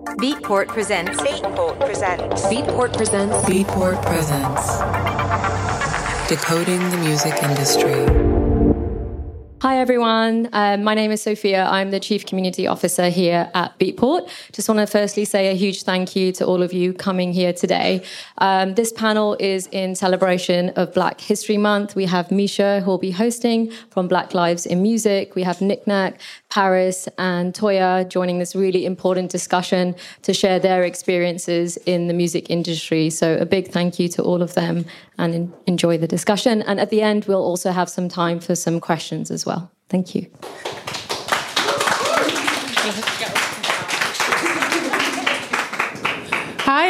Beatport presents. Beatport presents. Beatport presents. Beatport presents. Decoding the music industry. Hi, everyone. Um, my name is Sophia. I'm the Chief Community Officer here at Beatport. Just want to firstly say a huge thank you to all of you coming here today. Um, this panel is in celebration of Black History Month. We have Misha, who will be hosting from Black Lives in Music. We have NikNak, Paris, and Toya joining this really important discussion to share their experiences in the music industry. So, a big thank you to all of them and enjoy the discussion. And at the end, we'll also have some time for some questions as well. Thank you.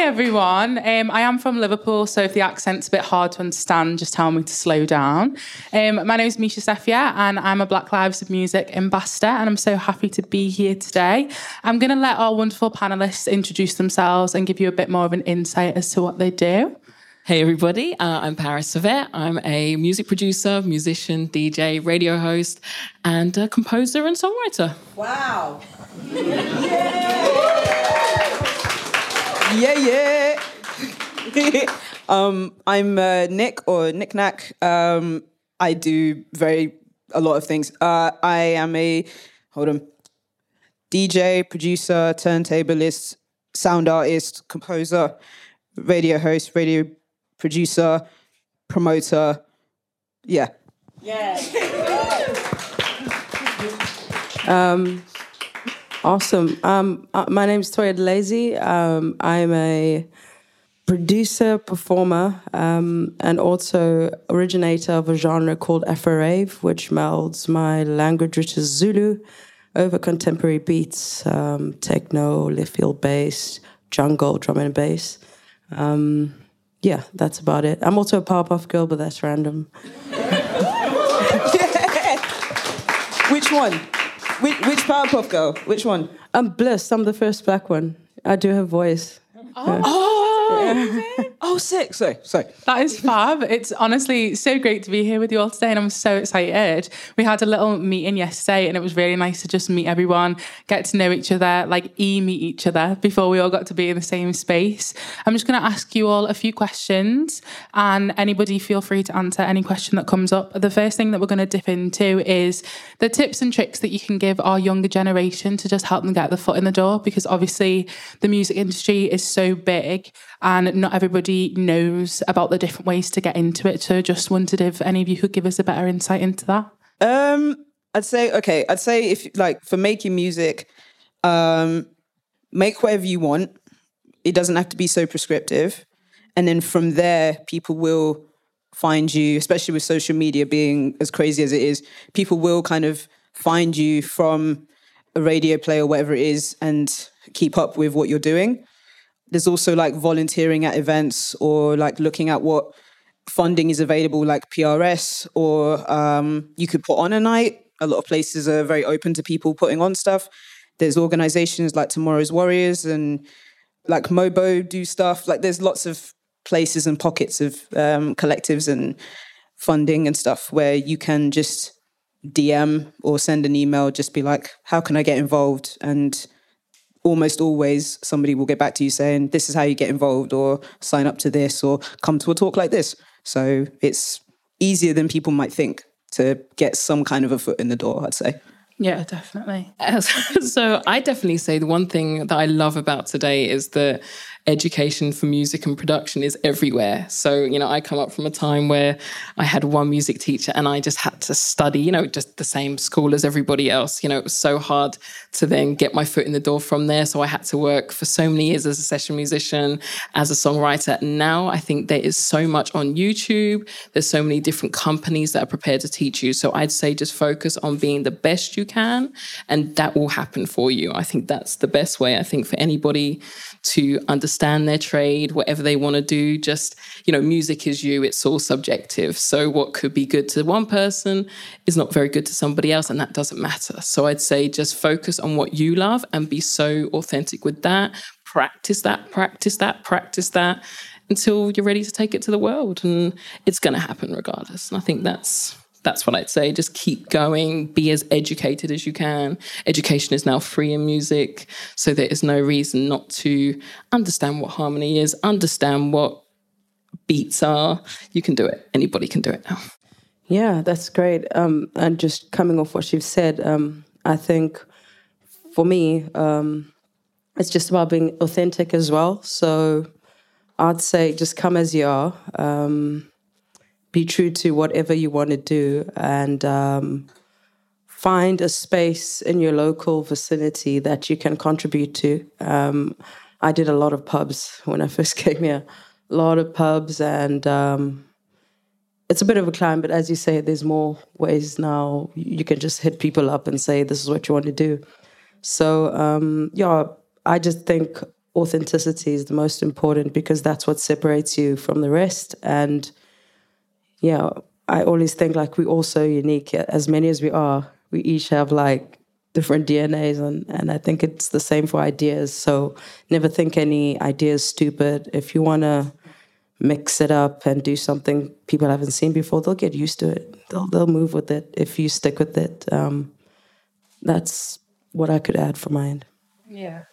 Hi everyone. Um, I am from Liverpool, so if the accent's a bit hard to understand, just tell me to slow down. Um, my name is Misha Sefia, and I'm a Black Lives of Music ambassador, and I'm so happy to be here today. I'm going to let our wonderful panelists introduce themselves and give you a bit more of an insight as to what they do. Hey everybody, uh, I'm Paris Cesvette. I'm a music producer, musician, DJ, radio host, and a composer and songwriter. Wow. yeah, yeah. um, I'm uh, Nick or NikNak. Um, I do very a lot of things. Uh, I am a hold on DJ, producer, turntablist, sound artist, composer, radio host, radio producer, promoter. Yeah. Yeah. um, awesome. Um, uh, my name is Toya Delazy. Um, I'm a producer, performer, um, and also originator of a genre called Afro Rave, which melds my language, which is Zulu, over contemporary beats, um, techno, left field bass, jungle, drum and bass. Um, yeah, that's about it. I'm also a Powerpuff Girl, but that's random. Which one? Which, which Powerpuff Girl? Which one? I'm Bliss. I'm the first black one. I do have voice. Oh, oh, oh, sick. Sorry, sorry. That is fab. It's honestly so great to be here with you all today, and I'm so excited. We had a little meeting yesterday, and it was really nice to just meet everyone, get to know each other, like e meet each other before we all got to be in the same space. I'm just going to ask you all a few questions, and anybody feel free to answer any question that comes up. The first thing that we're going to dip into is the tips and tricks that you can give our younger generation to just help them get the foot in the door, because obviously the music industry is so big and not everybody knows about the different ways to get into it. So just wondered if any of you could give us a better insight into that. Um, I'd say okay. I'd say if like for making music, um, make whatever you want. It doesn't have to be so prescriptive, and then from there, people will find you. Especially with social media being as crazy as it is, people will kind of find you from a radio play or whatever it is, and keep up with what you're doing. There's also like volunteering at events or like looking at what funding is available, like PRS, or um, you could put on a night. A lot of places are very open to people putting on stuff. There's organizations like Tomorrow's Warriors and like Mobo do stuff. Like there's lots of places and pockets of um, collectives and funding and stuff where you can just DM or send an email, just be like, how can I get involved? And almost always somebody will get back to you saying this is how you get involved or sign up to this or come to a talk like this. So it's easier than people might think to get some kind of a foot in the door i'd say. Yeah definitely. So i definitely say the one thing that i love about today is that education for music and production is everywhere. So, you know, I come up from a time where I had one music teacher and I just had to study, you know, just the same school as everybody else. You know, it was so hard to then get my foot in the door from there. So I had to work for so many years as a session musician, as a songwriter. And now I think there is so much on YouTube. There's so many different companies that are prepared to teach you. So I'd say just focus on being the best you can and that will happen for you. I think that's the best way, I think, for anybody to understand their trade, whatever they want to do. Just, you know, music is you, it's all subjective. So what could be good to one person is not very good to somebody else, and that doesn't matter. So I'd say just focus on what you love and be so authentic with that. Practice that, practice that, practice that until you're ready to take it to the world. And it's going to happen regardless. And I think that's that's what I'd say. Just keep going, be as educated as you can. Education is now free in music, so there is no reason not to understand what harmony is, understand what beats are. You can do it. Anybody can do it now. Yeah, that's great. Um, and just coming off what you've said, um, I think for me, um, it's just about being authentic as well. So I'd say just come as you are, um, be true to whatever you want to do, and um, find a space in your local vicinity that you can contribute to. Um, I did a lot of pubs when I first came here, a lot of pubs, and um, it's a bit of a climb, but as you say, there's more ways now. You can just hit people up and say, this is what you want to do. So, um, yeah, I just think authenticity is the most important because that's what separates you from the rest. And yeah, I always think like we're all so unique. As many as we are, we each have like different DNAs, and, and I think it's the same for ideas. So never think any idea is stupid. If you want to mix it up and do something people haven't seen before, they'll get used to it. They'll they'll move with it if you stick with it. Um, that's what I could add for end. Yeah.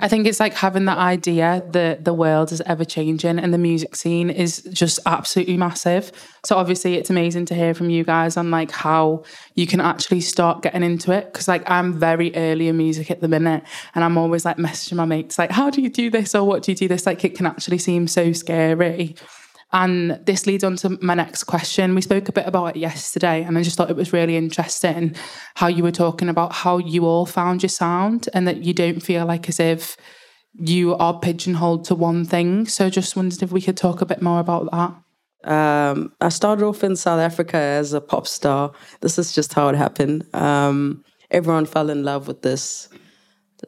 I think it's like having that idea that the world is ever changing and the music scene is just absolutely massive. So obviously it's amazing to hear from you guys on like how you can actually start getting into it. Cause like I'm very early in music at the minute and I'm always like messaging my mates like, how do you do this or what do you do this? Like it can actually seem so scary. And this leads on to my next question. We spoke a bit about it yesterday, and I just thought it was really interesting how you were talking about how you all found your sound and that you don't feel like as if you are pigeonholed to one thing. So just wondered if we could talk a bit more about that. Um, I started off in South Africa as a pop star. This is just how it happened. Um, everyone fell in love with this.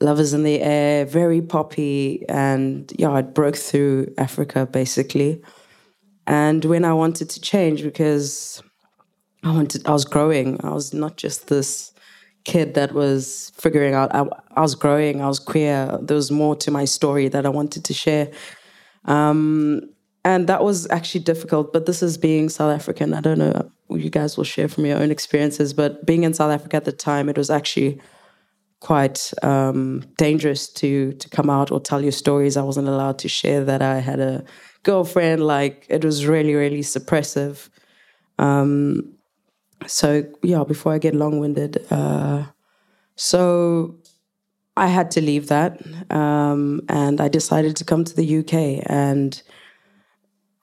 Lovers in the air, very poppy, and yeah, it broke through Africa basically. And when I wanted to change, because I wanted, I was growing. I was not just this kid that was figuring out. I, I was growing. I was queer. There was more to my story that I wanted to share. Um, and that was actually difficult. But this is being South African. I don't know. You guys will share from your own experiences. But being in South Africa at the time, it was actually quite um, dangerous to to come out or tell your stories. I wasn't allowed to share that I had a girlfriend. Like it was really, really suppressive. Um, so yeah, before I get long winded, uh, so I had to leave that, um, and I decided to come to the UK. And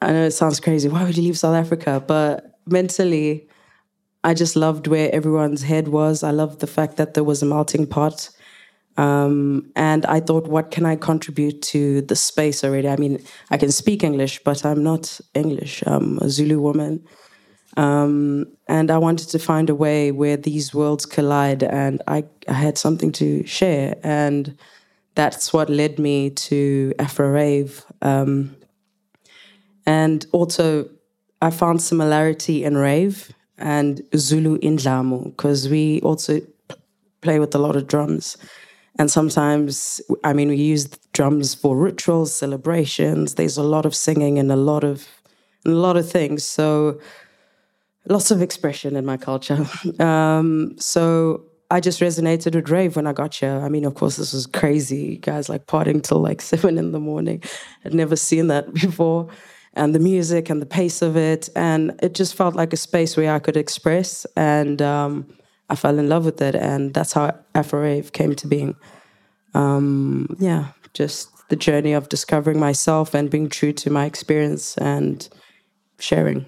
I know it sounds crazy. Why would you leave South Africa? But mentally, I just loved where everyone's head was. I loved the fact that there was a melting pot. Um, and I thought, what can I contribute to the space already? I mean, I can speak English, but I'm not English. I'm a Zulu woman. Um, and I wanted to find a way where these worlds collide, and I, I had something to share. And that's what led me to Afro Rave. Um, and also, I found similarity in rave and Zulu indlamu because we also play with a lot of drums. And sometimes, I mean, we use drums for rituals, celebrations. There's a lot of singing and a lot of a lot of things. So lots of expression in my culture. Um, so I just resonated with rave when I got here. I mean, of course, this was crazy. Guys like partying till like seven in the morning. I'd never seen that before. And the music and the pace of it. And it just felt like a space where I could express. And um, I fell in love with it, and that's how Rave came to being. Um, yeah, just the journey of discovering myself and being true to my experience and sharing.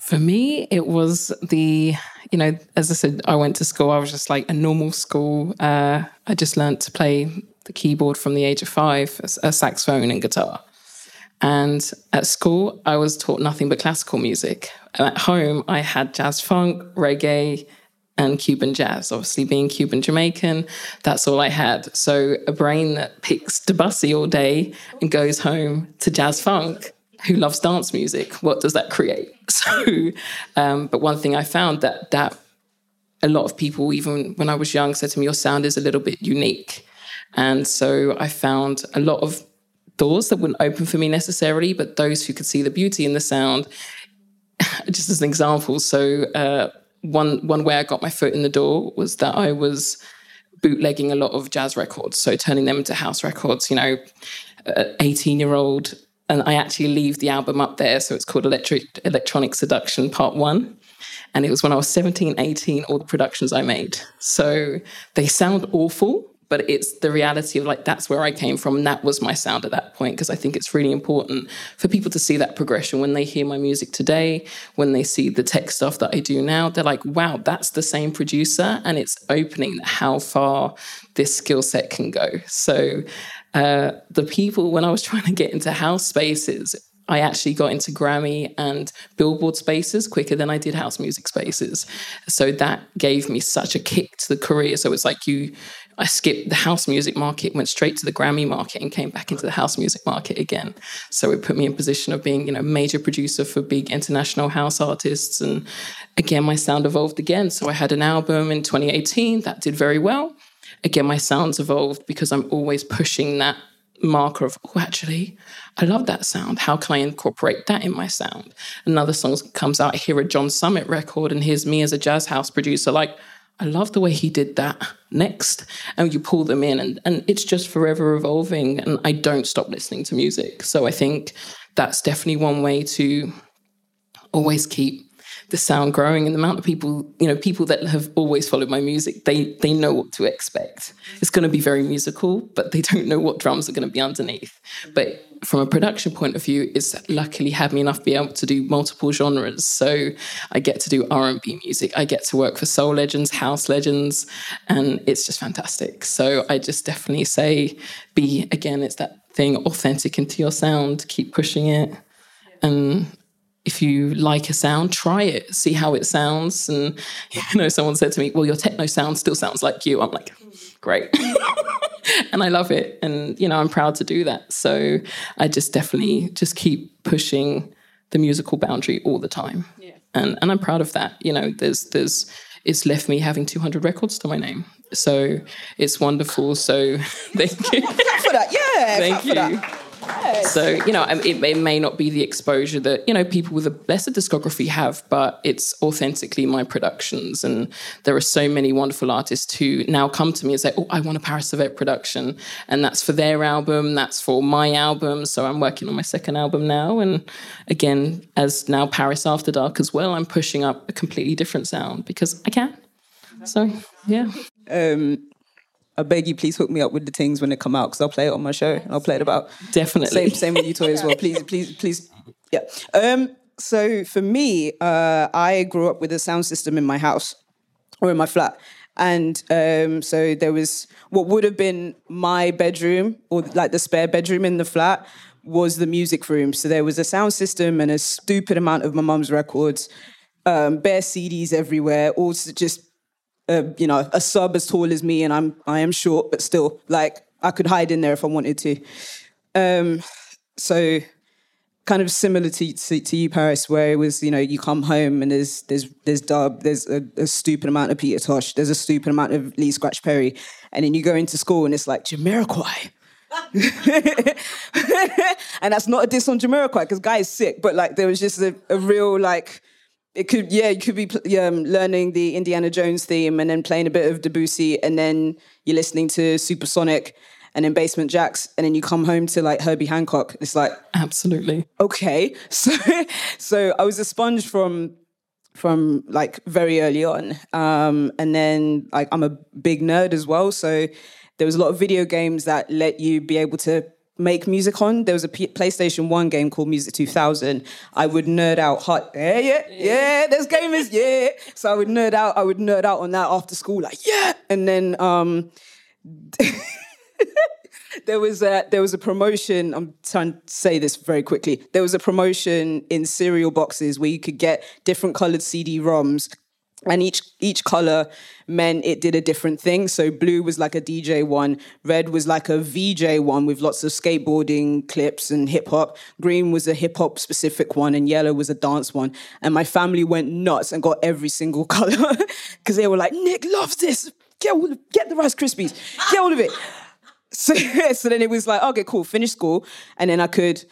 For me, it was the, you know, as I said, I went to school. I was just like a normal school. Uh, I just learned to play the keyboard from the age of five, a saxophone and guitar. And at school, I was taught nothing but classical music. And at home, I had jazz funk, reggae, and Cuban jazz. Obviously, being Cuban Jamaican, that's all I had. So a brain that picks Debussy all day and goes home to jazz funk, who loves dance music, what does that create? So, um, but one thing I found that that a lot of people, even when I was young, said to me, "Your sound is a little bit unique," and so I found a lot of doors that wouldn't open for me necessarily, but those who could see the beauty in the sound just as an example, so uh, one one way I got my foot in the door was that I was bootlegging a lot of jazz records, so turning them into house records. You know, eighteen year old, and I actually leave the album up there, so it's called Electric Electronic Seduction Part One. And it was when I was 17, 18, all the productions I made. So they sound awful, but it's the reality of like that's where I came from and that was my sound at that point because I think it's really important for people to see that progression when they hear my music today when they see the tech stuff that I do now they're like wow that's the same producer and it's opening how far this skill set can go so uh, the people when I was trying to get into house spaces I actually got into Grammy and Billboard spaces quicker than I did house music spaces. So that gave me such a kick to the career. So it's like you I skipped the house music market, went straight to the Grammy market, and came back into the house music market again. So it put me in position of being, you know, major producer for big international house artists. And again, my sound evolved again. So I had an album in 2018 that did very well. Again, my sounds evolved because I'm always pushing that marker of, oh, actually, I love that sound. How can I incorporate that in my sound? Another song comes out, I hear a John Summit record, and here's me as a jazz house producer, like, I love the way he did that next. And you pull them in, and, and it's just forever evolving. And I don't stop listening to music. So I think that's definitely one way to always keep the sound growing and the amount of people you know people that have always followed my music they they know what to expect it's going to be very musical but they don't know what drums are going to be underneath but from a production point of view, it's luckily had me enough be able to do multiple genres. So I get to do R and B music. I get to work for soul legends, house legends, and it's just fantastic. So I just definitely say, be again, it's that thing authentic into your sound. Keep pushing it, and if you like a sound, try it, see how it sounds. And you know, someone said to me, "Well, your techno sound still sounds like you." I'm like, "Great." and I love it. And, you know, I'm proud to do that. So I just definitely just keep pushing the musical boundary all the time. Yeah. And and I'm proud of that. You know, there's there's it's left me having 200 records to my name. So it's wonderful. So thank you. for that. Yeah. Thank you. So, you know, it, it, may not be the exposure that, you know, people with a lesser discography have, but it's authentically my productions. And there are so many wonderful artists who now come to me and say, oh, I want a Paris Cesvette production. And that's for their album, that's for my album. So I'm working on my second album now. And again, as now Paris After Dark as well, I'm pushing up a completely different sound because I can. So, yeah. Um, I beg you, please hook me up with the things when they come out because I'll play it on my show. I'll play it about definitely same same with you, Toy as well. Please, please, please, yeah. Um, so for me, uh, I grew up with a sound system in my house or in my flat, and um, so there was what would have been my bedroom or like the spare bedroom in the flat was the music room. So there was a sound system and a stupid amount of my mum's records, um, bare CDs everywhere, all just you know, a sub as tall as me, and I'm I am short, but still, like I could hide in there if I wanted to. Um, so kind of similar to, to, to, you, Paris, where it was, you know, you come home and there's there's there's dub, there's a, a stupid amount of Peter Tosh, there's a stupid amount of Lee Scratch Perry, and then you go into school and it's like Jamiroquai. and that's not a diss on Jamiroquai because guy is sick, but like there was just a, a real like it could yeah you could be um, learning the indiana jones theme and then playing a bit of debussy and then you're listening to supersonic and then basement jaxx and then you come home to like herbie hancock. It's like absolutely. Okay. So so i was a sponge from from like very early on um and then like i'm a big nerd as well. So there was a lot of video games that let you be able to make music on. There was a P- PlayStation 1 game called Music 2000. I would nerd out hot. Yeah, yeah, yeah, there's gamers, yeah. So I would nerd out, I would nerd out on that after school, like, yeah. And then um there was a there was a promotion. I'm trying to say this very quickly. There was a promotion in cereal boxes where you could get different colored CD-ROMs and each each color meant it did a different thing. So blue was like a dj one red was like a vj one with lots of skateboarding clips and hip hop green was a hip hop specific one and yellow was a dance one. And my family went nuts and got every single color because they were like nick loves this. Get all, get the rice krispies. Get all of it. So, so then it was like okay cool finish school. And then i could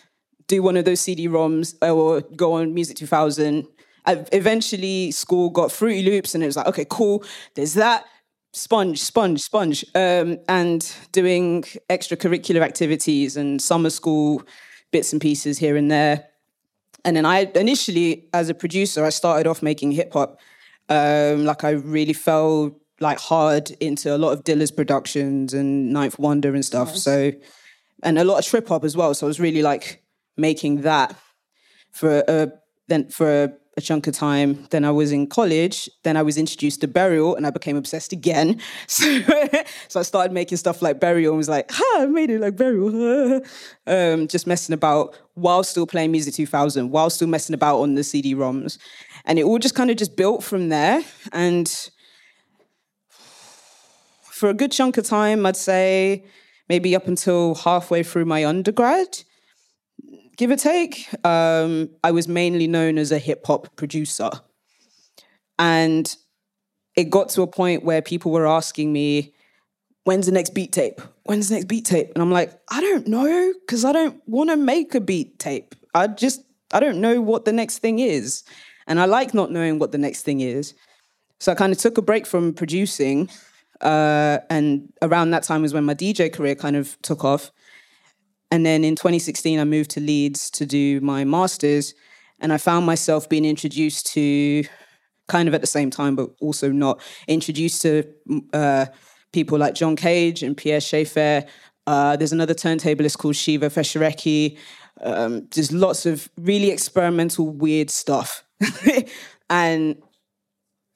do one of those cd-roms or go on music 2000 I eventually school got Fruity Loops, and it was like, okay, cool. There's that sponge, sponge, sponge, um, and doing extracurricular activities and summer school bits and pieces here and there. And then I initially, as a producer, I started off making hip hop. Um, like I really fell like hard into a lot of Dilla's productions and Ninth Wonder and stuff. So, and a lot of trip hop as well. So I was really like making that for a then for a, a chunk of time. Then I was in college. Then I was introduced to Burial, and I became obsessed again. So, so I started making stuff like Burial, and was like, "Ha, I made it like Burial." um, just messing about while still playing Music 2000, while still messing about on the CD-ROMs, and it all just kind of just built from there. And for a good chunk of time, I'd say maybe up until halfway through my undergrad, give or take, um, I was mainly known as a hip hop producer. And it got to a point where people were asking me, when's the next beat tape? When's the next beat tape? And I'm like, I don't know, because I don't want to make a beat tape. I just, I don't know what the next thing is. And I like not knowing what the next thing is. So I kind of took a break from producing. Uh, and around that time was when my DJ career kind of took off. And then in 2016, I moved to Leeds to do my master's. And I found myself being introduced to, kind of at the same time, but also not, introduced to uh, people like John Cage and Pierre Schaeffer. Uh, there's another turntablist called Shiva Feshareki. Um, there's lots of really experimental, weird stuff. and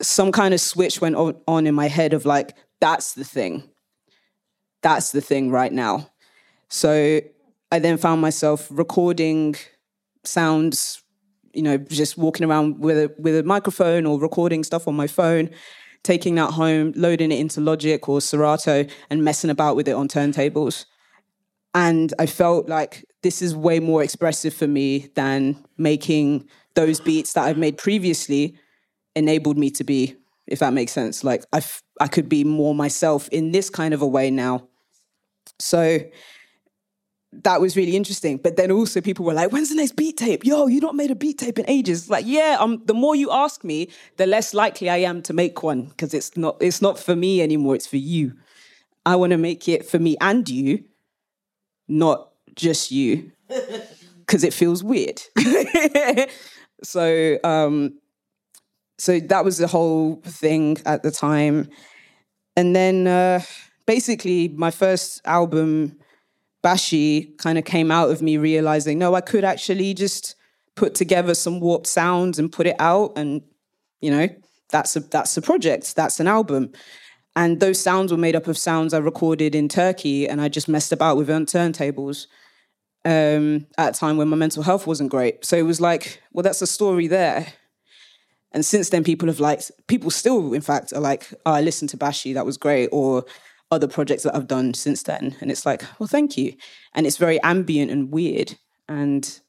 some kind of switch went on in my head of like, that's the thing. That's the thing right now. So I then found myself recording sounds, you know, just walking around with a with a microphone or recording stuff on my phone, taking that home, loading it into Logic or Serato and messing about with it on turntables. And I felt like this is way more expressive for me than making those beats that I've made previously enabled me to be, if that makes sense. Like I, could be more myself in this kind of a way now. So that was really interesting. But then also people were like, when's the next beat tape? Yo, you not made a beat tape in ages. Like, yeah, um, the more you ask me, the less likely I am to make one because it's not it's not for me anymore, it's for you. I want to make it for me and you, not just you. Cause it feels weird. so um so that was the whole thing at the time. And then uh basically my first album Bashi kind of came out of me realizing, no, I could actually just put together some warped sounds and put it out, and you know, that's a that's a project, that's an album. And those sounds were made up of sounds I recorded in Turkey, and I just messed about with turntables um, at a time when my mental health wasn't great. So it was like, well, that's a story there. And since then, people have like, people still, in fact, are like, oh, I listened to Bashi, that was great, or other projects that I've done since then. And it's like, well, thank you. And it's very ambient and weird. And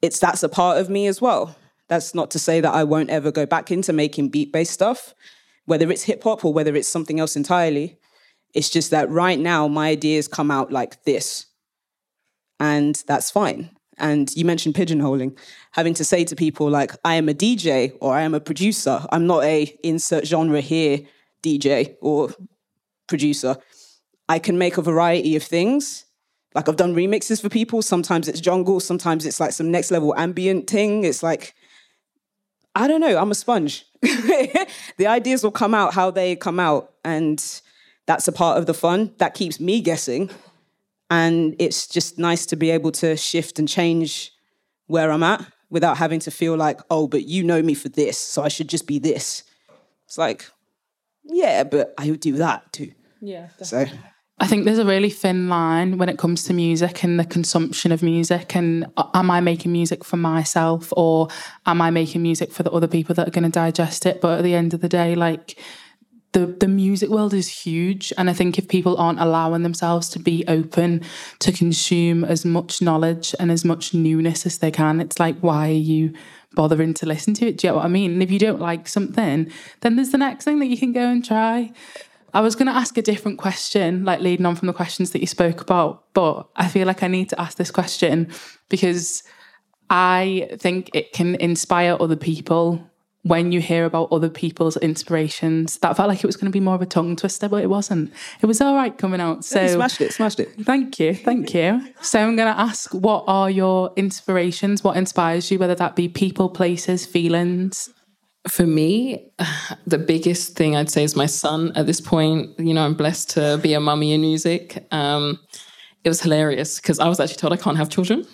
it's that's a part of me as well. That's not to say that I won't ever go back into making beat based stuff, whether it's hip hop or whether it's something else entirely. It's just that right now my ideas come out like this. And that's fine. And you mentioned pigeonholing, having to say to people like, I am a DJ or I am a producer. I'm not a insert genre here DJ or producer. I can make a variety of things. Like I've done remixes for people. Sometimes it's jungle, sometimes it's like some next level ambient thing. It's like, I don't know, I'm a sponge. the ideas will come out how they come out. And that's a part of the fun. That keeps me guessing. And it's just nice to be able to shift and change where I'm at without having to feel like, oh, but you know me for this, so I should just be this. It's like, yeah, but I would do that too. Yeah. So I think there's a really thin line when it comes to music and the consumption of music. And uh, am I making music for myself or am I making music for the other people that are going to digest it? But at the end of the day, like the the music world is huge, and I think if people aren't allowing themselves to be open to consume as much knowledge and as much newness as they can, it's like why are you bothering to listen to it? Do you know what I mean? And if you don't like something, then there's the next thing that you can go and try. I was going to ask a different question, like leading on from the questions that you spoke about, but I feel like I need to ask this question because I think it can inspire other people when you hear about other people's inspirations. That felt like it was going to be more of a tongue twister, but it wasn't. It was all right coming out. So You smashed it, smashed it. Thank you, thank you. So I'm going to ask, what are your inspirations? What inspires you? Whether that be people, places, feelings. For me, the biggest thing I'd say is my son. At this point, you know, I'm blessed to be a mummy in music. Um, it was hilarious because I was actually told I can't have children,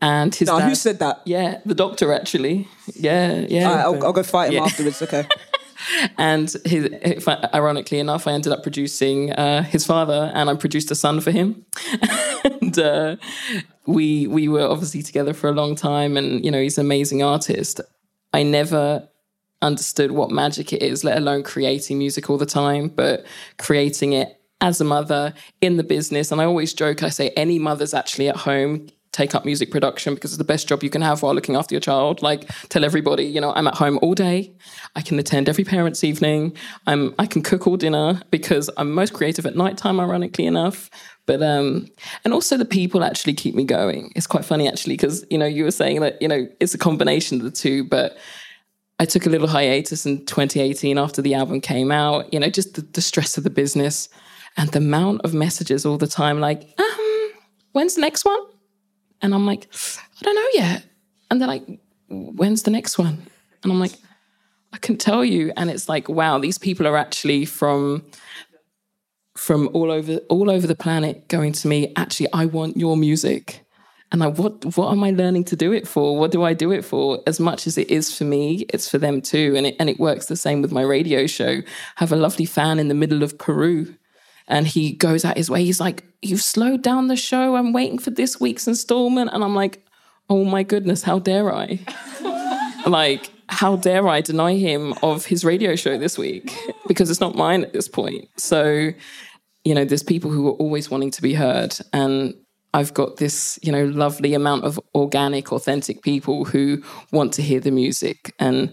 and his No, dad, who said that? Yeah, the doctor actually. Yeah, yeah. Right, I'll, I'll go fight him Yeah. afterwards. Okay. And his, ironically enough, I ended up producing uh, his father, and I produced a son for him. and uh, we we were obviously together for a long time, and you know he's an amazing artist. I never understood what magic it is, let alone creating music all the time, but creating it as a mother in the business. And I always joke, I say any mother's actually at home take up music production because it's the best job you can have while looking after your child. Like tell everybody, you know, I'm at home all day. I can attend every parent's evening. I'm I can cook all dinner because I'm most creative at nighttime, ironically enough. But um and also the people actually keep me going. It's quite funny actually, because you know, you were saying that, you know, it's a combination of the two, but I took a little hiatus in 2018 after the album came out, you know, just the, the stress of the business and the amount of messages all the time, like, um, when's the next one? And I'm like, I don't know yet. And they're like, when's the next one? And I'm like, I can tell you. And it's like, wow, these people are actually from from all over all over the planet going to me, actually, I want your music. And like, what what am I learning to do it for? What do I do it for? As much as it is for me, it's for them too. And it and it works the same with my radio show. I have a lovely fan in the middle of Peru. And he goes out his way. He's like, You've slowed down the show. I'm waiting for this week's installment. And I'm like, Oh my goodness, how dare I? like, how dare I deny him of his radio show this week? Because it's not mine at this point. So, you know, there's people who are always wanting to be heard. And I've got this, you know, lovely amount of organic, authentic people who want to hear the music. And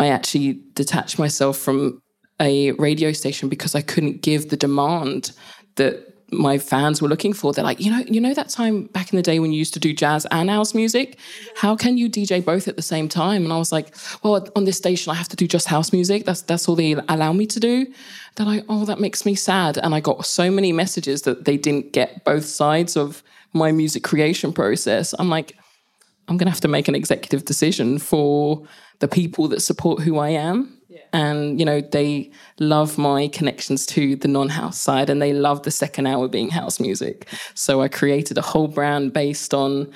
I actually detach myself from a radio station because I couldn't give the demand that my fans were looking for. They're like, you know, you know that time back in the day when you used to do jazz and house music? How can you DJ both at the same time? And I was like, well, on this station I have to do just house music. That's that's all they allow me to do. They're like, oh, that makes me sad. And I got so many messages that they didn't get both sides of my music creation process. I'm like, I'm to have to make an executive decision for the people that support who I am. And, you know, they love my connections to the non house side and they love the second hour being house music. So I created a whole brand based on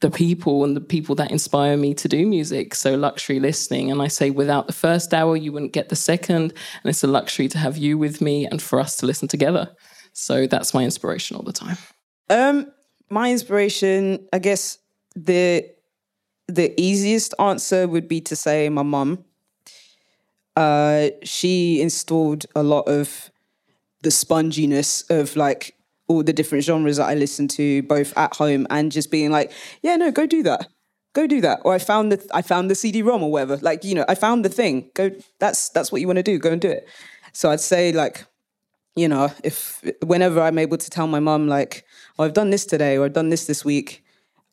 the people and the people that inspire me to do music. So luxury listening. And I say, without the first hour, you wouldn't get the second. And it's a luxury to have you with me and for us to listen together. So that's my inspiration all the time. Um, my inspiration, I guess the the easiest answer would be to say my mum. Uh, she installed a lot of the sponginess of like all the different genres that I listen to, both at home and just being like, yeah, no, go do that. Go do that. Or I found the I found the CD-ROM or whatever. Like, you know, I found the thing. Go that's that's what you want to do. Go and do it. So I'd say like you know, if whenever I'm able to tell my mum like, oh, I've done this today or I've done this this week,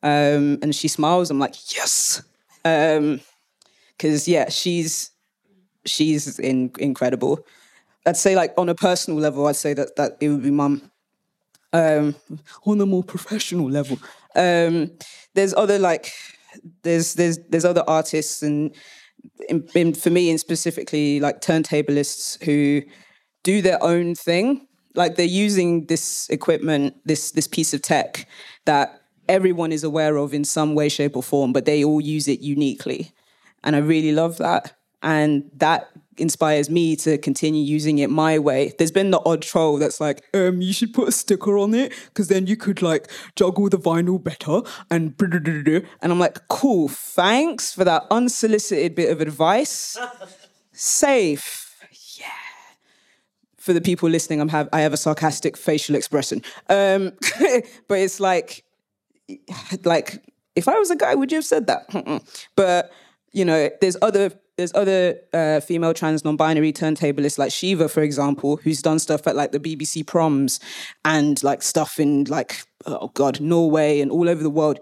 um, and she smiles, I'm like, yes, because yeah, she's she's in, incredible. I'd say like on a personal level, I'd say that that it would be mum. Um, on a more professional level, um, there's other like there's there's there's other artists and for me and specifically like turntablists who do their own thing. Like they're using this equipment, this this piece of tech that everyone is aware of in some way, shape, or form, but they all use it uniquely. And I really love that. And that inspires me to continue using it my way. There's been the odd troll that's like, um, you should put a sticker on it because then you could like juggle the vinyl better and and I'm like, cool, thanks for that unsolicited bit of advice. Safe Yeah. for the people listening, I'm have I have a sarcastic facial expression. Um, but it's like, like if I was a guy, would you have said that? but you know, there's other there's other uh, female trans non-binary turntablists like Shiva, for example, who's done stuff at like the BBC proms and like stuff in like oh god Norway and all over the world.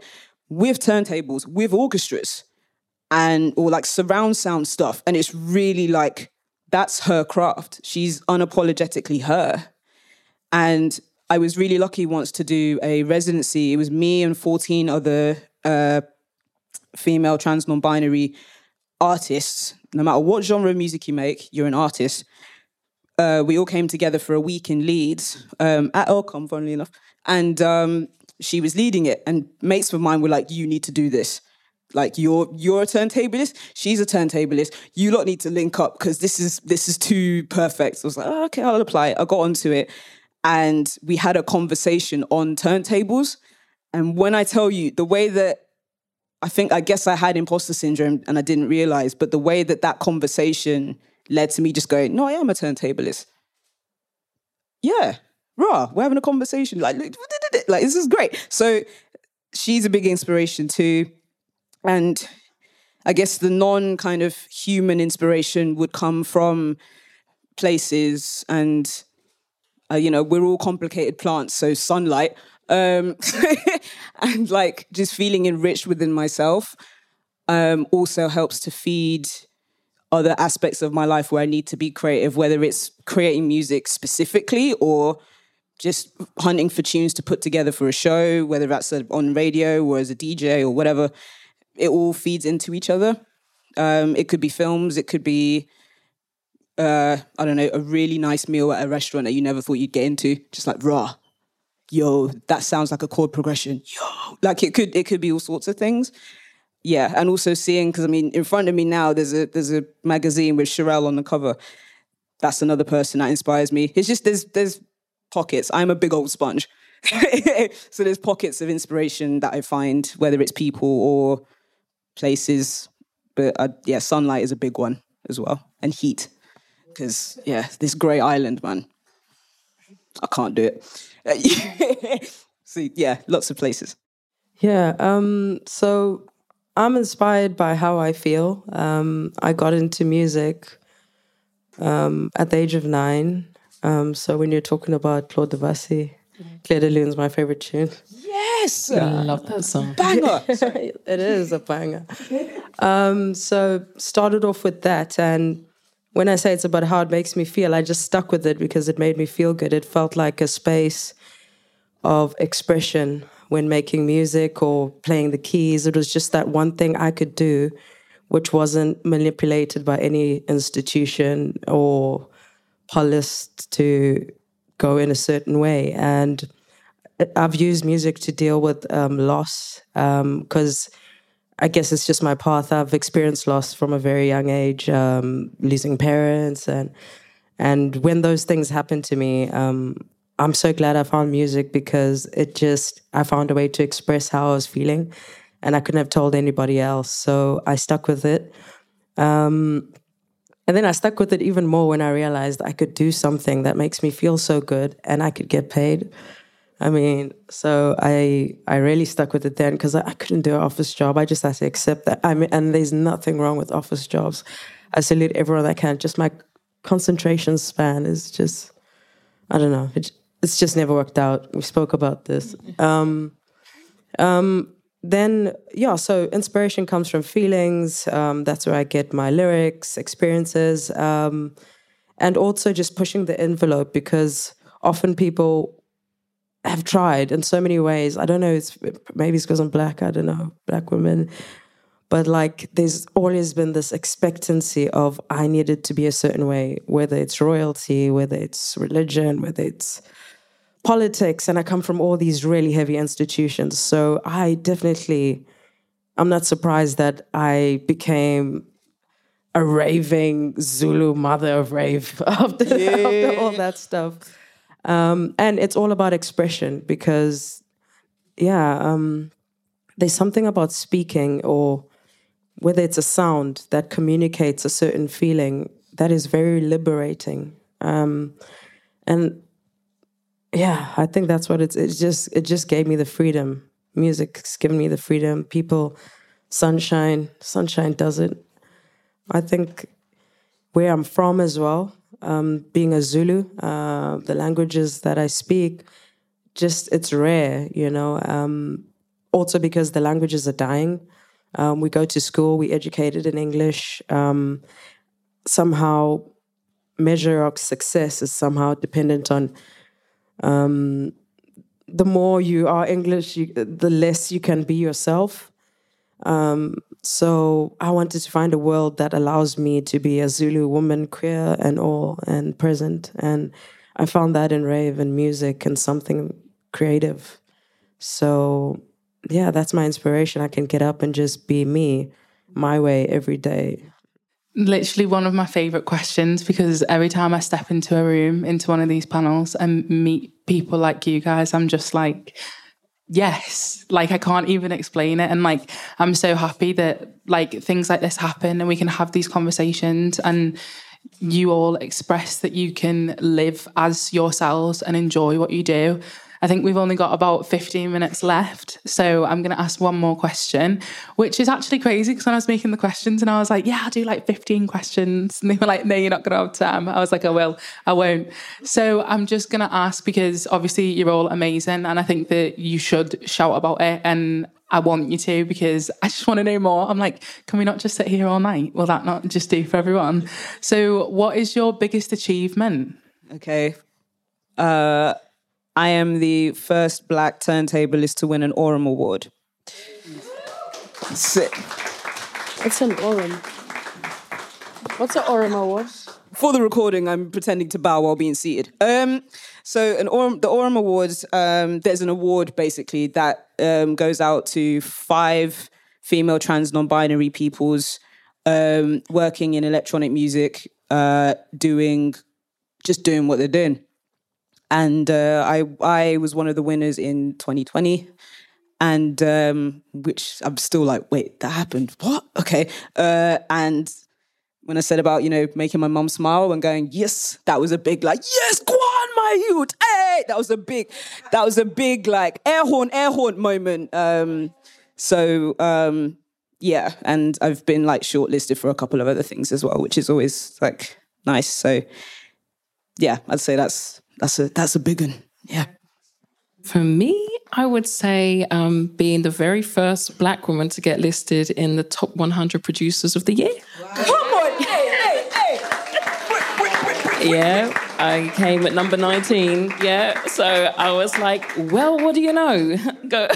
with turntables, with orchestras, and or like surround sound stuff. And it's really like that's her craft. She's unapologetically her. And I was really lucky once to do a residency. It was me and 14 other uh, female trans non binary artists. No matter what genre of music you make, you're an artist. Uh, we all came together for a week in Leeds um, at Elcom, funnily enough. And um, she was leading it. And mates of mine were like, You need to do this. Like you're you're a turntablist, she's a turntablist. You lot need to link up because this is this is too perfect. So I was like, oh, okay, I'll apply. I got onto it, and we had a conversation on turntables. And when I tell you the way that I think I guess I had imposter syndrome and I didn't realize, but the way that that conversation led to me just going, no, I am a turntablist. Yeah, raw. We're having a conversation. Like, like this is great. So she's a big inspiration too. And I guess the non kind of human inspiration would come from places and, uh, you know, we're all complicated plants. So sunlight um, and like just feeling enriched within myself um, also helps to feed other aspects of my life where I need to be creative, whether it's creating music specifically or just hunting for tunes to put together for a show, whether that's on radio or as a DJ or whatever it all feeds into each other. Um, it could be films, it could be uh, I don't know, a really nice meal at a restaurant that you never thought you'd get into, just like raw. Yo, that sounds like a chord progression. Yo, like it could it could be all sorts of things. Yeah, and also seeing because I mean, in front of me now, there's a there's a magazine with Cherrelle on the cover. That's another person that inspires me. It's just there's there's pockets. I'm a big old sponge, so there's pockets of inspiration that I find, whether it's people or places. But uh, yeah, sunlight is a big one as well, and heat. Because yeah, this grey island, man, I can't do it. See, yeah, lots of places. Yeah. Um, so I'm inspired by how I feel. Um, I got into music um, at the age of nine. Um, so when you're talking about Claude Debussy, Clair de Lune's my favorite tune. Yes, I love that song. banger. it is a banger. Um, so started off with that, and when I say it's about how it makes me feel, I just stuck with it because it made me feel good. It felt like a space of expression when making music or playing the keys. It was just that one thing I could do, which wasn't manipulated by any institution or policed to go in a certain way. And I've used music to deal with um, loss because um, I guess it's just my path. I've experienced loss from a very young age, um, losing parents, and and when those things happen to me, um, I'm so glad I found music because it just I found a way to express how I was feeling, and I couldn't have told anybody else. So I stuck with it. Um, and then I stuck with it even more when I realized I could do something that makes me feel so good and I could get paid. I mean, so I I really stuck with it then because I, I, couldn't do an office job. I just had to accept that. I mean, and there's nothing wrong with office jobs. I salute everyone that can. Just my concentration span is just, I don't know. It, it's just never worked out. We spoke about this. Um, um, then yeah so inspiration comes from feelings um, that's where i get my lyrics experiences um, and also just pushing the envelope because often people have tried in so many ways i don't know it's maybe it's because i'm black i don't know black women but like there's always been this expectancy of i needed to be a certain way whether it's royalty whether it's religion whether it's politics and I come from all these really heavy institutions. So I definitely, I'm not surprised that I became a raving Zulu mother of rave after, yeah. after all that stuff. Um, and it's all about expression because, yeah, um, there's something about speaking or whether it's a sound that communicates a certain feeling that is very liberating. Um, and yeah, I think that's what it's. It just it just gave me the freedom. Music's given me the freedom. People, sunshine, sunshine does it. I think where I'm from as well, um, being a Zulu, uh, the languages that I speak, just it's rare, you know. Um, also because the languages are dying. Um, we go to school, we educated in English. Um, somehow, measure of success is somehow dependent on um, the more you are English, you, the less you can be yourself. Um, so I wanted to find a world that allows me to be a Zulu woman, queer and all, and present. And I found that in rave and music and something creative. So yeah, that's my inspiration. I can get up and just be me, my way every day. Literally one of my favorite questions because every time I step into a room, into one of these panels and meet people like you guys, I'm just like, yes, like I can't even explain it. And like, I'm so happy that like things like this happen and we can have these conversations and you all express that you can live as yourselves and enjoy what you do. I think we've only got about 15 minutes left. So I'm going to ask one more question, which is actually crazy because when I was making the questions and I was like, yeah, I'll do like 15 questions. And they were like, no, you're not going to have time. I was like, I will, I won't. So I'm just going to ask because obviously you're all amazing. And I think that you should shout about it. And I want you to because I just want to know more. I'm like, can we not just sit here all night? Will that not just do for everyone? So, what is your biggest achievement? Okay. Uh, I am the first black turntablist to win an Oram Award. So, It's an Oram. What's an Oram award? for the recording, I'm pretending to bow while being seated. Um, so an Oram, the Oram Awards, um, there's an award basically that um, goes out to five female trans non-binary peoples um, working in electronic music, uh, doing just doing what they're doing. And uh, I I was one of the winners in 2020 and um, which I'm still like, wait, that happened? What? Okay. Uh, and when I said about you know making my mum smile and going, yes, that was a big like, yes, go on, my youth, hey, that was a big, that was a big like air horn, air horn moment. Um, so um, yeah, and I've been like shortlisted for a couple of other things as well, which is always like nice. So yeah, I'd say that's that's a that's a big one. Yeah. For me, I would say um, being the very first black woman to get listed in the top 100 producers of the year. Come on, hey, hey, hey. Yeah, I came at number 19. Yeah, so I was like, well, what do you know? Go,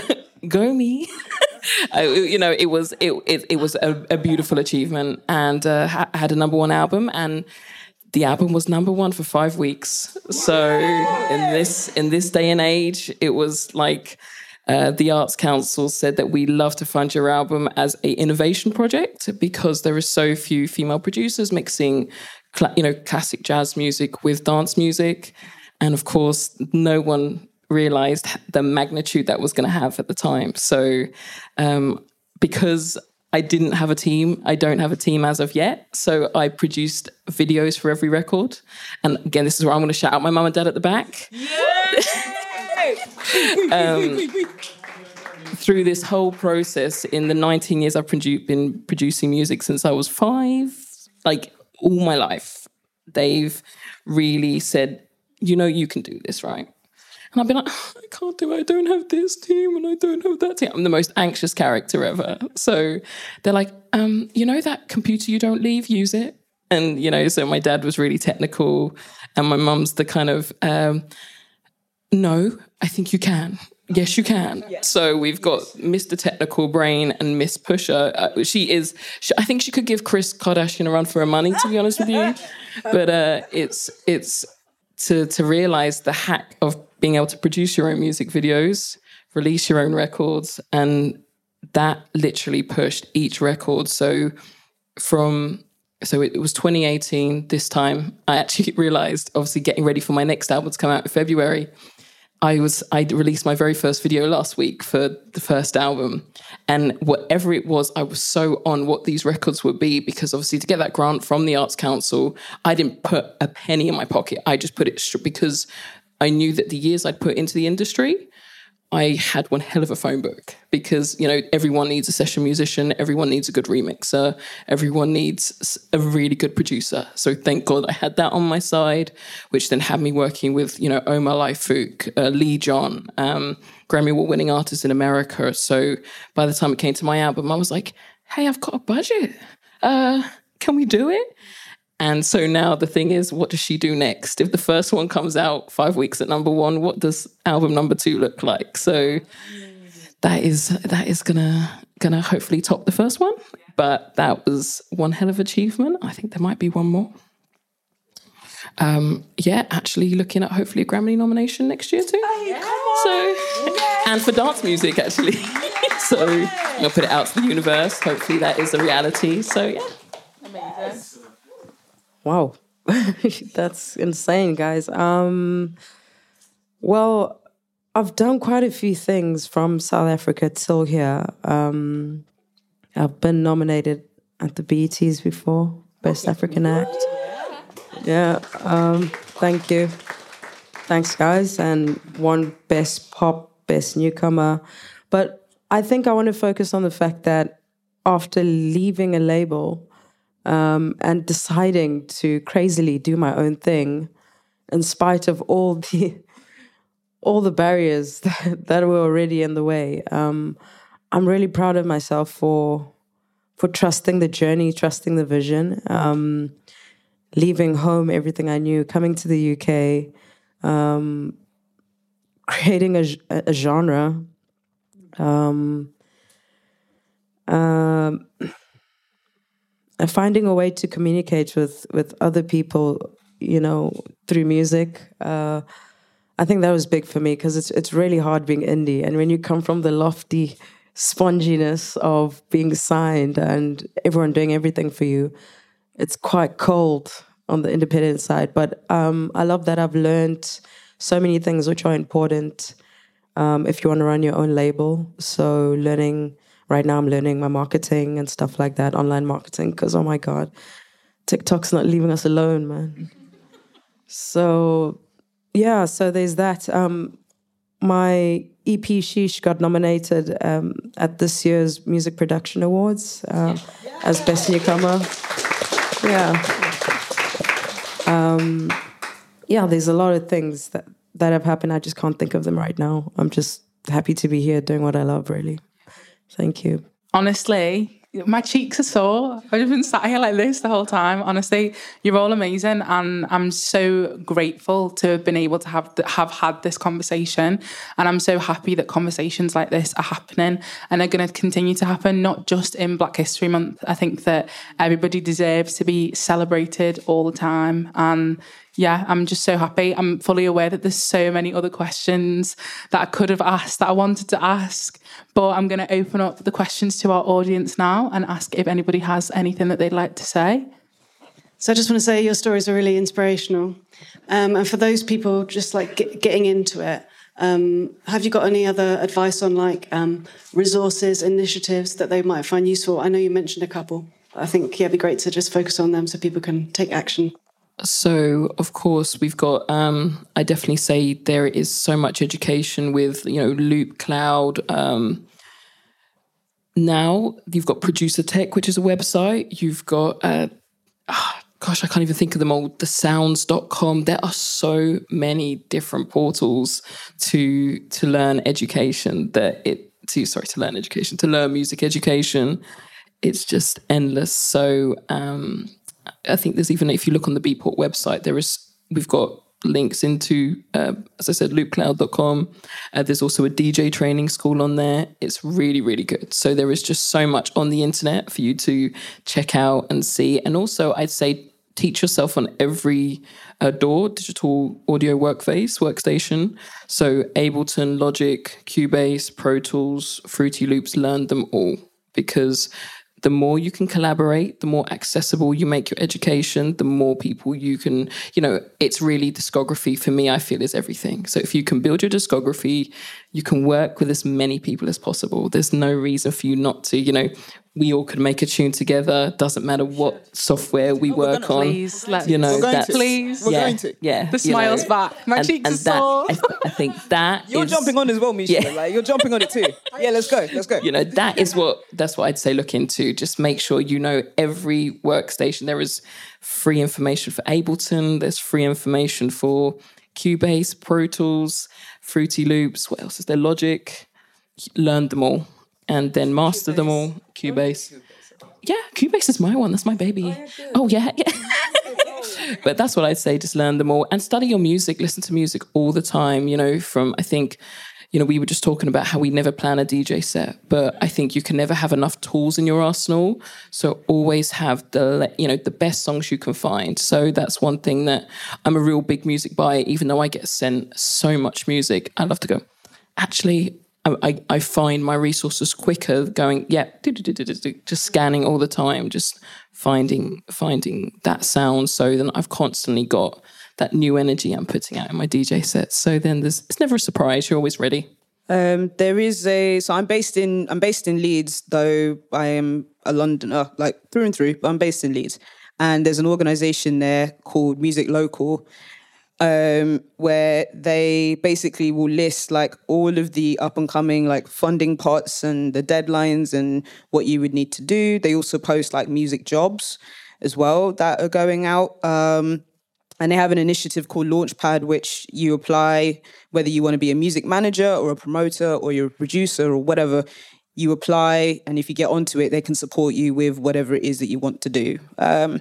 go me. I, you know, it was it it, it was a, a beautiful achievement, and uh, ha- had a number one album, and the album was number one for five weeks. So in this in this day and age, it was like uh, the Arts Council said that we love to fund your album as a innovation project because there are so few female producers mixing, cla- you know, classic jazz music with dance music, and of course, no one realized the magnitude that was going to have at the time. So um, because I didn't have a team. I don't have a team as of yet. So I produced videos for every record. And again, this is where I'm going to shout out my mum and dad at the back. um, through this whole process, in the 19 years I've produ- been producing music since I was five, like all my life, they've really said, you know, you can do this, right? And I've been like, I can't do it. I don't have this team and I don't have that team. I'm the most anxious character ever. So they're like, um, you know that computer you don't leave, use it. And, you know, so my dad was really technical and my mum's the kind of, um, no, I think you can. Yes, you can. So we've got Mr. Technical Brain and Miss Pusher. Uh, she is. She, I think she could give Kris Kardashian a run for her money, to be honest with you. But uh, it's it's to to realize the hack of being able to produce your own music videos, release your own records, and that literally pushed each record. So from so it was 2018 this time i actually realized obviously getting ready for my next album to come out in february i was i released my very first video last week for the first album and whatever it was i was so on what these records would be because obviously to get that grant from the arts council i didn't put a penny in my pocket i just put it because i knew that the years i'd put into the industry I had one hell of a phone book because you know everyone needs a session musician, everyone needs a good remixer, everyone needs a really good producer. So thank God I had that on my side, which then had me working with you know Omar Lye-Fook, uh, Lee John, um, Grammy Award winning artists in America. So by the time it came to my album, I was like, hey, I've got a budget. Uh, can we do it? And so now the thing is, what does she do next? If the first one comes out five weeks at number one, what does album number two look like? So that is that is gonna gonna hopefully top the first one. But that was one hell of achievement. I think there might be one more. Um, yeah, actually looking at hopefully a Grammy nomination next year too. so and for dance music actually. so I'll put it out to the universe. Hopefully that is a reality. So yeah. Wow. That's insane, guys. Um, well, I've done quite a few things from South Africa till here. Um, I've been nominated at the BETs before, Best African Act. Yeah, um, thank you. Thanks, guys. And one Best Pop, Best Newcomer. But I think I want to focus on the fact that after leaving a label, um, and deciding to crazily do my own thing in spite of all the all the barriers that, that were already in the way. Um, I'm really proud of myself for for trusting the journey, trusting the vision, um, leaving home everything I knew, coming to the UK, um, creating a, a genre. Um, um and finding a way to communicate with with other people, you know, through music. Uh, I think that was big for me because it's it's really hard being indie, and when you come from the lofty sponginess of being signed and everyone doing everything for you, it's quite cold on the independent side. But um, I love that I've learned so many things which are important um, if you want to run your own label. So learning right now I'm learning my marketing and stuff like that, online marketing, because oh my God, TikTok's not leaving us alone, man. So yeah, so there's that. Um, my EP Sheesh got nominated um, at this year's Music Production Awards uh, as Best Newcomer. Yeah. Um, yeah, there's a lot of things that, that have happened. I just can't think of them right now. I'm just happy to be here doing what I love, really. Thank you. Honestly, my cheeks are sore. I've been sat here like this the whole time. Honestly, you're all amazing, and I'm so grateful to have been able to have have had this conversation. And I'm so happy that conversations like this are happening and are going to continue to happen, not just in Black History Month. I think that everybody deserves to be celebrated all the time, and yeah, I'm just so happy. I'm fully aware that there's so many other questions that I could have asked that I wanted to ask, but I'm going to open up the questions to our audience now and ask if anybody has anything that they'd like to say. So I just want to say your stories are really inspirational, um, and for those people just like get, getting into it. Um, have you got any other advice on like um, resources, initiatives that they might find useful? I know you mentioned a couple. I think yeah, it'd be great to just focus on them so people can take action. So, of course, we've got, um, I definitely say there is so much education with, you know, Loopcloud. Um, now you've got Producer Tech, which is a website. You've got, uh, oh, gosh, I can't even think of them all. The sounds.com. There are so many different portals to to learn education that it to sorry to learn education to learn music education. It's just endless. So um, I think there's even if you look on the Beatport website, there is we've got links into uh, as I said, loopcloud.com. Uh, there's also a DJ training school on there. It's really really good. So there is just so much on the internet for you to check out and see. And also, I'd say teach yourself on every uh, DAW digital audio workface workstation. So Ableton, Logic, Cubase, Pro Tools, Fruity Loops. Learn them all because the more you can collaborate, the more accessible you make your education, the more people you can, you know, it's really discography for me, I feel is everything. So if you can build your discography, you can work with as many people as possible. There's no reason for you not to, you know, we all could make a tune together. Doesn't matter what software we oh, work on. Please, let's you know, We're going that's, to. Please. We're yeah, going to. Yeah, The you know. smile's back. My and, cheeks and are that, sore. I, th- I think that You're is- jumping on as well, Misha. Yeah. Like you're jumping on it too. Yeah, let's go. Let's go. you know that is what that's what i'd say look into just make sure you know every workstation there is free information for ableton there's free information for cubase pro tools fruity loops what else is there logic learn them all and then master them all cubase yeah cubase is my one that's my baby oh, oh yeah yeah but that's what I'd say. Just learn them all and study your music. Listen to music all the time. You know, from I think, you know, we were just talking about how we never plan a DJ set, but I think you can never have enough tools in your arsenal. So always have the you know the best songs you can find. So that's one thing that I'm a real big music buyer. Even though I get sent so much music, I love to go. Actually, I, I, find my resources quicker going, yeah, just scanning all the time, just finding finding that sound. So then I've constantly got that new energy I'm putting out in my DJ sets. So then there's it's never a surprise. You're always ready. Um, there is a so I'm based in I'm based in Leeds, though I am a Londoner, like through and through. But I'm based in Leeds, and there's an organisation there called Music Local, um, where they basically will list like all of the up and coming like funding pots and the deadlines and what you would need to do. They also post like music jobs as well that are going out. Um, and they have an initiative called Launchpad, which you apply whether you want to be a music manager or a promoter or you're a producer or whatever. You apply, and if you get onto it, they can support you with whatever it is that you want to do. Um,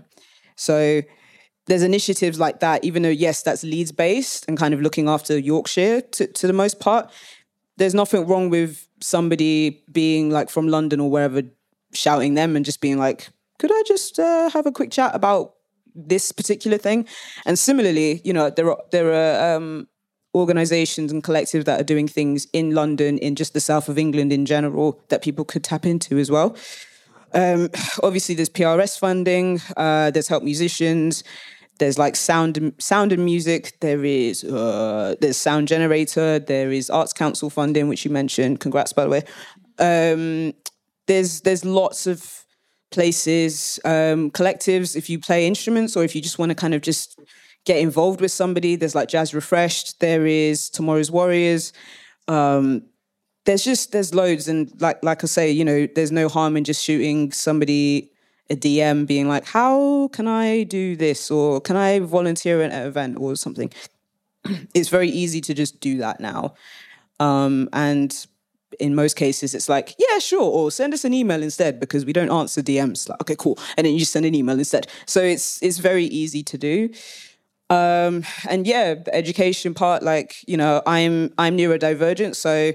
so there's initiatives like that, even though, yes, that's Leeds based and kind of looking after Yorkshire to, to the most part. There's nothing wrong with somebody being like from London or wherever shouting them and just being like, could I just uh, have a quick chat about this particular thing? And similarly, you know, there are, there are, um, organizations and collectives that are doing things in London, in just the south of England in general, that people could tap into as well. Um, obviously, there's PRS funding. Uh, there's help musicians. There's like sound, sound and music. There is uh, there's sound generator. There is Arts Council funding, which you mentioned. Congrats, by the way. Um, there's there's lots of places, um, collectives. If you play instruments or if you just want to kind of just get involved with somebody, there's like Jazz Refreshed. There is Tomorrow's Warriors. Um, there's just there's loads and like like I say, you know, there's no harm in just shooting somebody a DM being like, how can I do this or can I volunteer at an event or something. it's very easy to just do that now. Um, and in most cases, it's like, yeah, sure, or send us an email instead because we don't answer DMs. Like, okay, cool, and then you send an email instead. So it's it's very easy to do. Um, and yeah, the education part, like you know, I'm I'm neurodivergent, so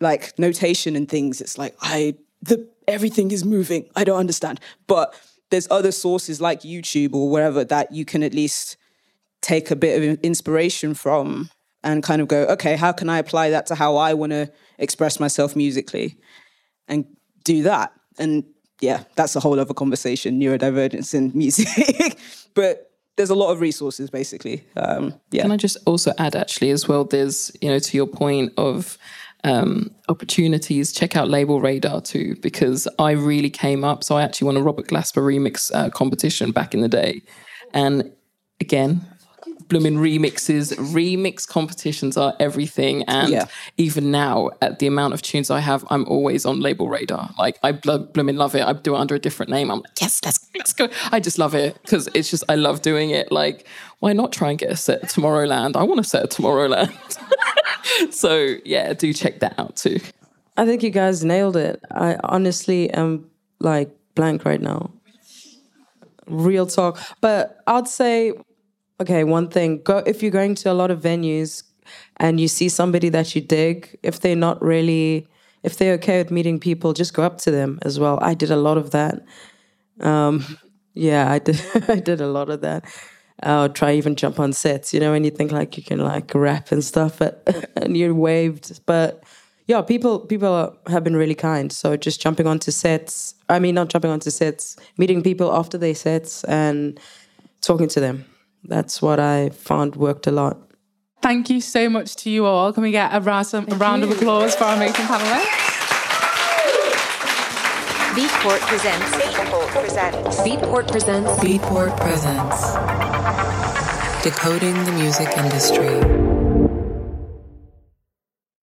like notation and things, it's like I the everything is moving. I don't understand, but there's other sources like YouTube or wherever that you can at least take a bit of inspiration from and kind of go, okay, how can I apply that to how I want to express myself musically and do that? And yeah, that's a whole other conversation, neurodivergence in music. but there's a lot of resources basically. Um, yeah. Can I just also add, actually, as well? There's, you know, to your point of um, opportunities, check out Label Radar too, because I really came up. So I actually won a Robert Glasper remix uh, competition back in the day. And again, blooming remixes, remix competitions are everything. And Yeah. even now, at the amount of tunes I have, I'm always on Label Radar. Like I blo- blooming love it. I do it under a different name. I'm like, yes, let's let's go. I just love it because it's just I love doing it. Like, why not try and get a set at Tomorrowland? I want a set at Tomorrowland. so yeah, do check that out too. I think you guys nailed it. I honestly am like blank right now. Real talk. But I'd say, okay, one thing, go if you're going to a lot of venues and you see somebody that you dig, if they're not really if they're okay with meeting people, just go up to them as well. I did a lot of that. Um, yeah, I did I did a lot of that. I'll try even jump on sets, you know, when you think like you can like rap and stuff, but, and you're waved. But yeah, people people are, have been really kind. So just jumping onto sets. I mean, not jumping onto sets, meeting people after their sets and talking to them. That's what I found worked a lot. Thank you so much to you all. Can we get a round, a round of applause for our amazing panelists? Beatport presents. Beatport presents. Beatport presents. Beatport presents. Decoding the music industry.